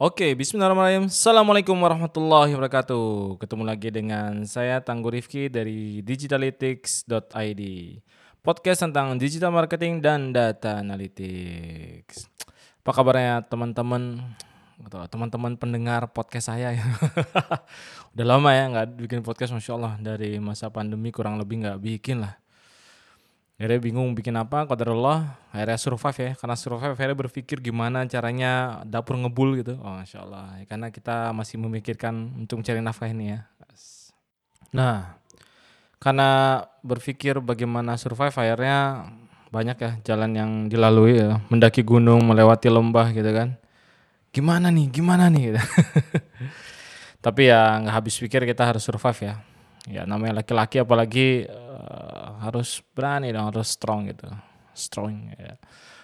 Oke, bismillahirrahmanirrahim. Assalamualaikum warahmatullahi wabarakatuh. Ketemu lagi dengan saya Tangguh Rifki dari digitalytics.id. Podcast tentang digital marketing dan data analytics. Apa kabarnya teman-teman? Teman-teman pendengar podcast saya ya. Udah lama ya nggak bikin podcast Masya Allah. Dari masa pandemi kurang lebih nggak bikin lah akhirnya bingung bikin apa Allah akhirnya survive ya karena survive akhirnya berpikir gimana caranya dapur ngebul gitu. Oh masya Allah. Ya, karena kita masih memikirkan untuk cari nafkah ini ya. Nah karena berpikir bagaimana survive akhirnya banyak ya jalan yang dilalui ya. Mendaki gunung melewati lembah gitu kan. Gimana nih gimana nih? Tapi ya nggak habis pikir kita harus survive ya ya namanya laki-laki apalagi harus berani dong, harus strong gitu. Strong ya.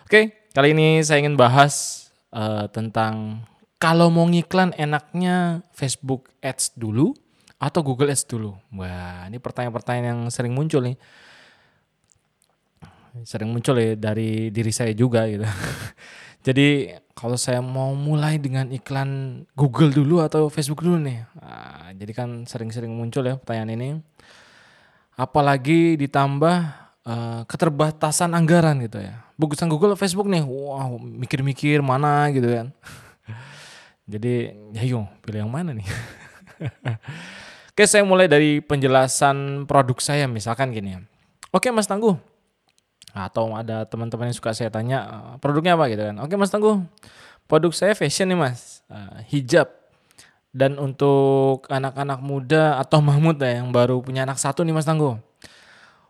Oke, kali ini saya ingin bahas uh, tentang kalau mau ngiklan enaknya Facebook Ads dulu atau Google Ads dulu. Wah, ini pertanyaan-pertanyaan yang sering muncul nih. Sering muncul ya dari diri saya juga gitu. Jadi kalau saya mau mulai dengan iklan Google dulu atau Facebook dulu nih. Nah, jadi kan sering-sering muncul ya pertanyaan ini apalagi ditambah uh, keterbatasan anggaran gitu ya. Bagusan Google Facebook nih, wow mikir-mikir mana gitu kan. Jadi ya yuk pilih yang mana nih. Oke saya mulai dari penjelasan produk saya misalkan gini ya. Oke Mas Tangguh, atau ada teman-teman yang suka saya tanya eh, produknya apa gitu kan. Oke Mas Tangguh, produk saya fashion nih Mas, uh, hijab dan untuk anak-anak muda atau Mahmud ya yang baru punya anak satu nih Mas Tangguh.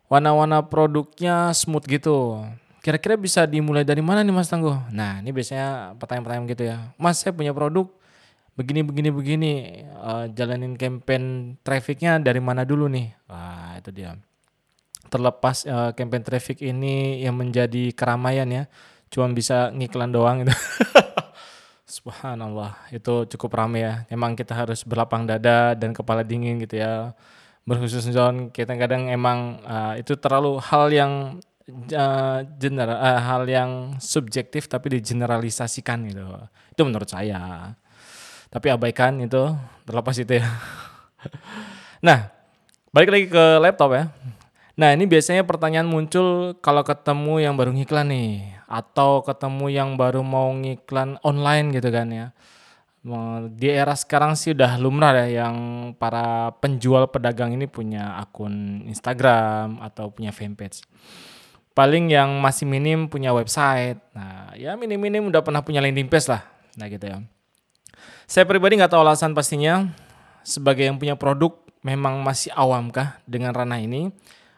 Warna-warna produknya smooth gitu. Kira-kira bisa dimulai dari mana nih Mas Tangguh? Nah ini biasanya pertanyaan-pertanyaan gitu ya. Mas saya punya produk begini begini begini uh, jalanin campaign trafficnya dari mana dulu nih? Wah itu dia. Terlepas uh, campaign traffic ini yang menjadi keramaian ya, cuma bisa ngiklan doang gitu. Subhanallah, itu cukup ramai ya. Emang kita harus berlapang dada dan kepala dingin gitu ya. Berkhusus John, kita kadang emang uh, itu terlalu hal yang uh, general, uh, hal yang subjektif tapi digeneralisasikan gitu. Itu menurut saya. Tapi abaikan itu terlepas itu ya. nah, balik lagi ke laptop ya. Nah, ini biasanya pertanyaan muncul kalau ketemu yang baru ngiklan nih atau ketemu yang baru mau ngiklan online gitu kan ya. Di era sekarang sih udah lumrah ya yang para penjual pedagang ini punya akun Instagram atau punya fanpage. Paling yang masih minim punya website. Nah, ya minim-minim udah pernah punya landing page lah. Nah gitu ya. Saya pribadi nggak tahu alasan pastinya. Sebagai yang punya produk memang masih awam kah dengan ranah ini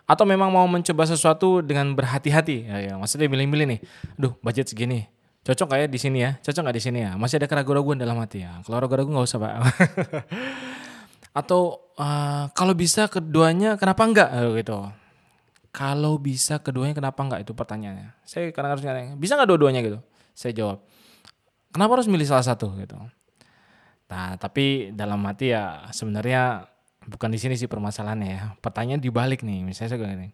atau memang mau mencoba sesuatu dengan berhati-hati? Ya, ya maksudnya milih-milih nih. Duh budget segini. Cocok kayak di sini ya? Cocok nggak di sini ya? Masih ada keraguan-keraguan dalam hati ya? Kalau ragu-ragu nggak usah pak. Atau uh, kalau bisa keduanya kenapa enggak gitu. Kalau bisa keduanya kenapa enggak itu pertanyaannya. Saya kadang harus nanya bisa nggak dua-duanya? Gitu. Saya jawab kenapa harus milih salah satu? Gitu. Nah tapi dalam hati ya sebenarnya bukan di sini sih permasalahannya ya. Pertanyaan dibalik nih, misalnya saya gini.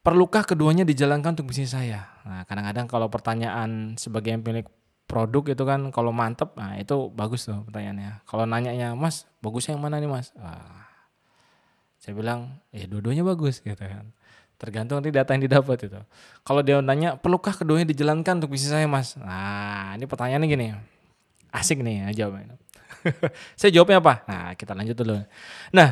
Perlukah keduanya dijalankan untuk bisnis saya? Nah, kadang-kadang kalau pertanyaan sebagai pemilik produk itu kan kalau mantep, nah itu bagus tuh pertanyaannya. Kalau nanyanya, Mas, bagusnya yang mana nih Mas? Wah, saya bilang, ya dua-duanya bagus gitu kan. Tergantung nanti data yang didapat itu. Kalau dia nanya, perlukah keduanya dijalankan untuk bisnis saya Mas? Nah, ini pertanyaannya gini, asik nih ya jawabannya. saya jawabnya apa? Nah, kita lanjut dulu. Nah,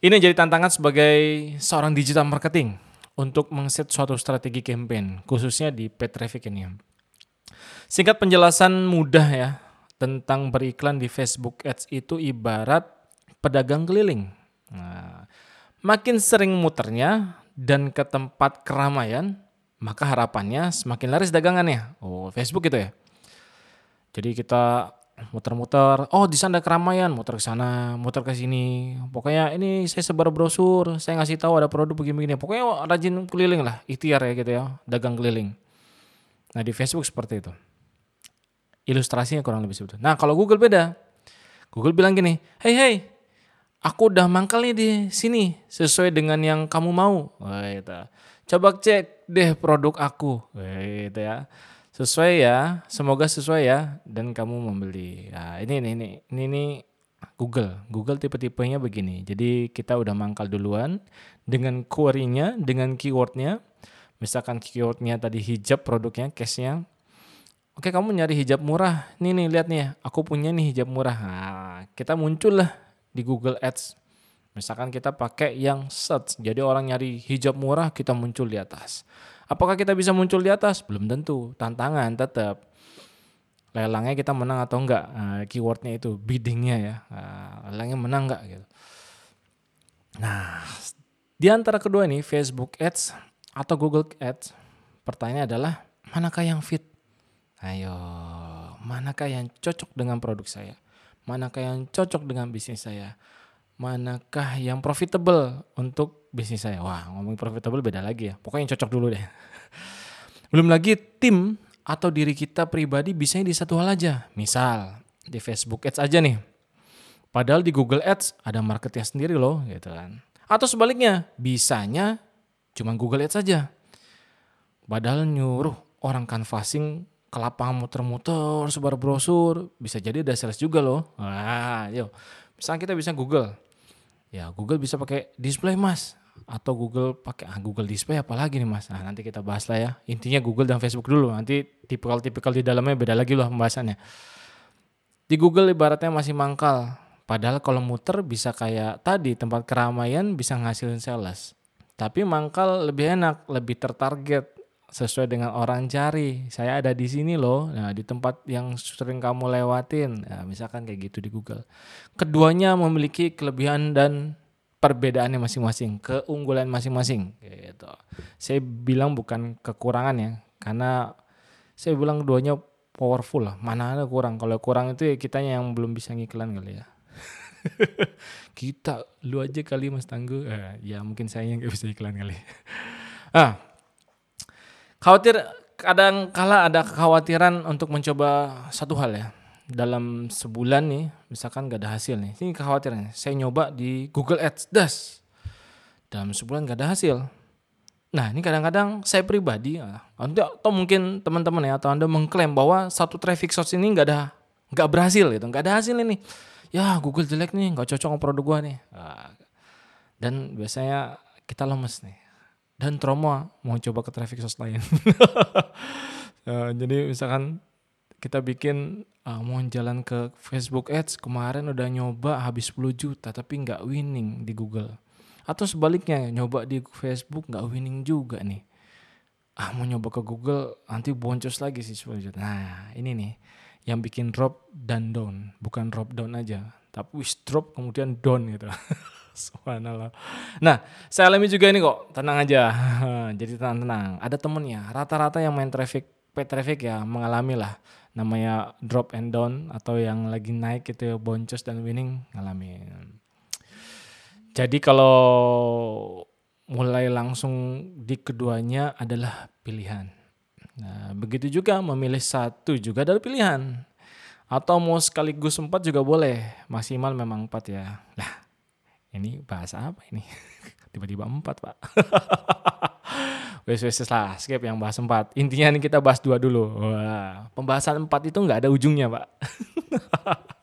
ini jadi tantangan sebagai seorang digital marketing untuk mengset suatu strategi campaign, khususnya di paid traffic ini. Singkat penjelasan mudah ya, tentang beriklan di Facebook Ads itu ibarat pedagang keliling. Nah, makin sering muternya dan ke tempat keramaian, maka harapannya semakin laris dagangannya. Oh, Facebook itu ya. Jadi kita muter-muter. Oh di sana keramaian. Muter ke sana muter ke sini. Pokoknya ini saya sebar brosur. Saya ngasih tahu ada produk begini-begini. Pokoknya rajin keliling lah ikhtiar ya gitu ya dagang keliling. Nah di Facebook seperti itu. Ilustrasinya kurang lebih seperti itu. Nah kalau Google beda. Google bilang gini hey hey aku udah mangkal nih di sini sesuai dengan yang kamu mau. Gitu. coba cek deh produk aku. Wah, gitu ya Sesuai ya, semoga sesuai ya dan kamu membeli. Nah, ini ini ini ini, ini Google. Google tipe-tipenya begini. Jadi kita udah mangkal duluan dengan query-nya, dengan keywordnya. Misalkan keywordnya tadi hijab produknya, case-nya. Oke kamu nyari hijab murah. Nih nih lihat nih, aku punya nih hijab murah. Nah, kita muncul lah di Google Ads. Misalkan kita pakai yang search. Jadi orang nyari hijab murah, kita muncul di atas. Apakah kita bisa muncul di atas? Belum tentu. Tantangan tetap. Lelangnya kita menang atau enggak? Nah, keywordnya itu biddingnya ya. Nah, lelangnya menang enggak gitu. Nah, di antara kedua ini Facebook Ads atau Google Ads, pertanyaannya adalah manakah yang fit? Ayo, manakah yang cocok dengan produk saya? Manakah yang cocok dengan bisnis saya? Manakah yang profitable untuk bisnis saya. Wah, ngomong profitable beda lagi ya. Pokoknya yang cocok dulu deh. Belum lagi tim atau diri kita pribadi bisa di satu hal aja. Misal di Facebook Ads aja nih. Padahal di Google Ads ada marketnya sendiri loh gitu kan. Atau sebaliknya, bisanya cuma Google Ads saja. Padahal nyuruh orang canvassing ke lapangan muter-muter, sebar brosur, bisa jadi ada sales juga loh. Wah, yuk. Misalnya kita bisa Google. Ya, Google bisa pakai display mas atau Google pakai ah, Google Display apalagi nih mas? Nah nanti kita bahas lah ya. Intinya Google dan Facebook dulu. Nanti tipikal-tipikal di dalamnya beda lagi loh pembahasannya. Di Google ibaratnya masih mangkal. Padahal kalau muter bisa kayak tadi tempat keramaian bisa ngasilin sales. Tapi mangkal lebih enak lebih tertarget sesuai dengan orang cari. Saya ada di sini loh. Nah di tempat yang sering kamu lewatin. Nah, misalkan kayak gitu di Google. Keduanya memiliki kelebihan dan perbedaannya masing-masing, keunggulan masing-masing gitu. Saya bilang bukan kekurangan ya, karena saya bilang duanya powerful lah. Mana ada kurang? Kalau kurang itu ya kitanya yang belum bisa ngiklan kali ya. kita, lu aja kali Mas Tangguh. Eh, ya mungkin saya yang gak bisa iklan kali. ah, khawatir kadang kala ada kekhawatiran untuk mencoba satu hal ya dalam sebulan nih, misalkan gak ada hasil nih, ini kekhawatirannya. Saya nyoba di Google Ads, das. Dalam sebulan gak ada hasil. Nah ini kadang-kadang saya pribadi, ah, atau mungkin teman-teman ya, atau anda mengklaim bahwa satu traffic source ini gak ada, gak berhasil gitu, gak ada hasil ini. Ya Google jelek nih, gak cocok sama produk gua nih. Ah, dan biasanya kita lemes nih. Dan trauma mau coba ke traffic source lain. uh, jadi misalkan kita bikin uh, mau jalan ke Facebook Ads kemarin udah nyoba habis 10 juta tapi nggak winning di Google atau sebaliknya nyoba di Facebook nggak winning juga nih ah mau nyoba ke Google nanti boncos lagi sih 10 juta nah ini nih yang bikin drop dan down bukan drop down aja tapi wis drop kemudian down gitu Subhanallah. Nah, saya alami juga ini kok. Tenang aja. Jadi tenang-tenang. Ada temennya. Rata-rata yang main traffic, pay traffic ya mengalami lah namanya drop and down atau yang lagi naik gitu ya boncos dan winning ngalamin. Jadi kalau mulai langsung di keduanya adalah pilihan. Nah, begitu juga memilih satu juga adalah pilihan. Atau mau sekaligus empat juga boleh. Maksimal memang empat ya. Lah, ini bahasa apa ini? Tiba-tiba empat, Pak. wes wes lah skip yang bahas empat. Intinya nih kita bahas dua dulu. Wah, pembahasan empat itu nggak ada ujungnya pak.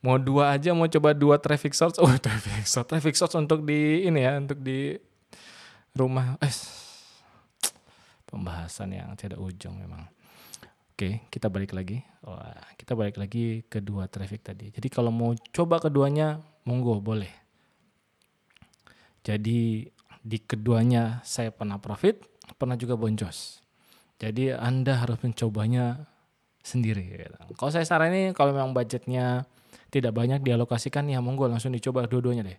Mau dua aja mau coba dua traffic source oh traffic source traffic source untuk di ini ya untuk di rumah. Eh pembahasan yang tidak ujung memang. Oke kita balik lagi. Wah, kita balik lagi ke dua traffic tadi. Jadi kalau mau coba keduanya monggo boleh. Jadi di keduanya saya pernah profit, pernah juga boncos. Jadi Anda harus mencobanya sendiri. Gitu. Kalau saya saranin kalau memang budgetnya tidak banyak dialokasikan ya monggo langsung dicoba dua-duanya deh.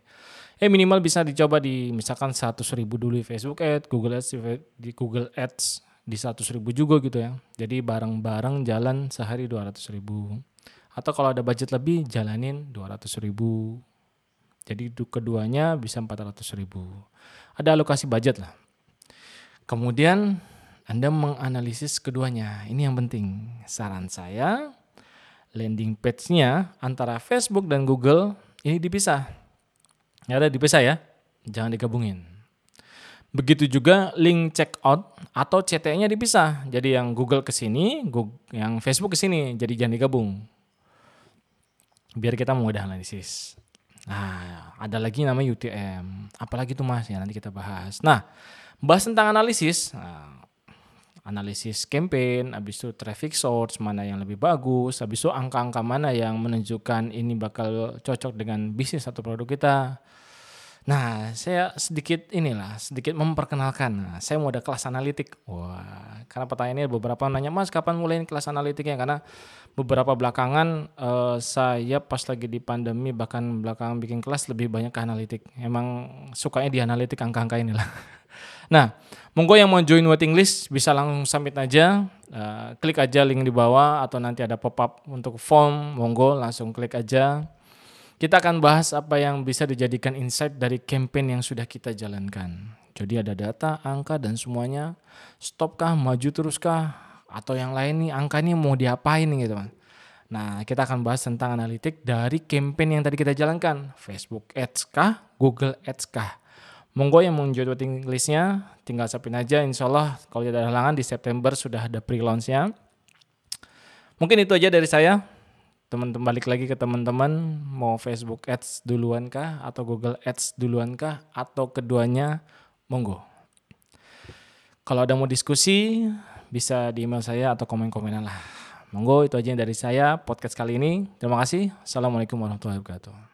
Eh minimal bisa dicoba di misalkan 100 ribu dulu di Facebook Ads, Google Ads, di Google Ads di 100 ribu juga gitu ya. Jadi bareng-bareng jalan sehari 200 ribu. Atau kalau ada budget lebih jalanin 200 ribu. Jadi keduanya bisa 400 ribu ada alokasi budget lah. Kemudian Anda menganalisis keduanya. Ini yang penting. Saran saya, landing page-nya antara Facebook dan Google ini dipisah. Ya ada dipisah ya, jangan digabungin. Begitu juga link checkout atau CTA-nya dipisah. Jadi yang Google ke sini, yang Facebook ke sini, jadi jangan digabung. Biar kita mudah analisis. Nah, ada lagi namanya UTM. Apalagi itu Mas ya nanti kita bahas. Nah, bahas tentang analisis. Nah, analisis campaign, habis itu traffic source mana yang lebih bagus, habis itu angka-angka mana yang menunjukkan ini bakal cocok dengan bisnis atau produk kita Nah, saya sedikit inilah, sedikit memperkenalkan. Nah, saya mau ada kelas analitik. Wah, karena pertanyaannya beberapa nanya, Mas, kapan mulai kelas analitiknya? Karena beberapa belakangan uh, saya pas lagi di pandemi, bahkan belakangan bikin kelas lebih banyak ke analitik. Emang sukanya di analitik angka-angka inilah. nah, monggo yang mau join waiting list bisa langsung submit aja. Uh, klik aja link di bawah atau nanti ada pop-up untuk form, monggo langsung klik aja kita akan bahas apa yang bisa dijadikan insight dari campaign yang sudah kita jalankan. Jadi ada data, angka, dan semuanya. Stopkah, maju teruskah, atau yang lain nih angka ini mau diapain gitu kan. Nah kita akan bahas tentang analitik dari campaign yang tadi kita jalankan. Facebook Ads kah, Google Ads kah. Monggo yang mau join waiting listnya, tinggal sapin aja. Insya Allah kalau tidak ada halangan di September sudah ada pre-launchnya. Mungkin itu aja dari saya teman-teman balik lagi ke teman-teman mau Facebook Ads duluan kah atau Google Ads duluan kah atau keduanya monggo. Kalau ada mau diskusi bisa di email saya atau komen-komenan lah. Monggo itu aja dari saya podcast kali ini. Terima kasih. Assalamualaikum warahmatullahi wabarakatuh.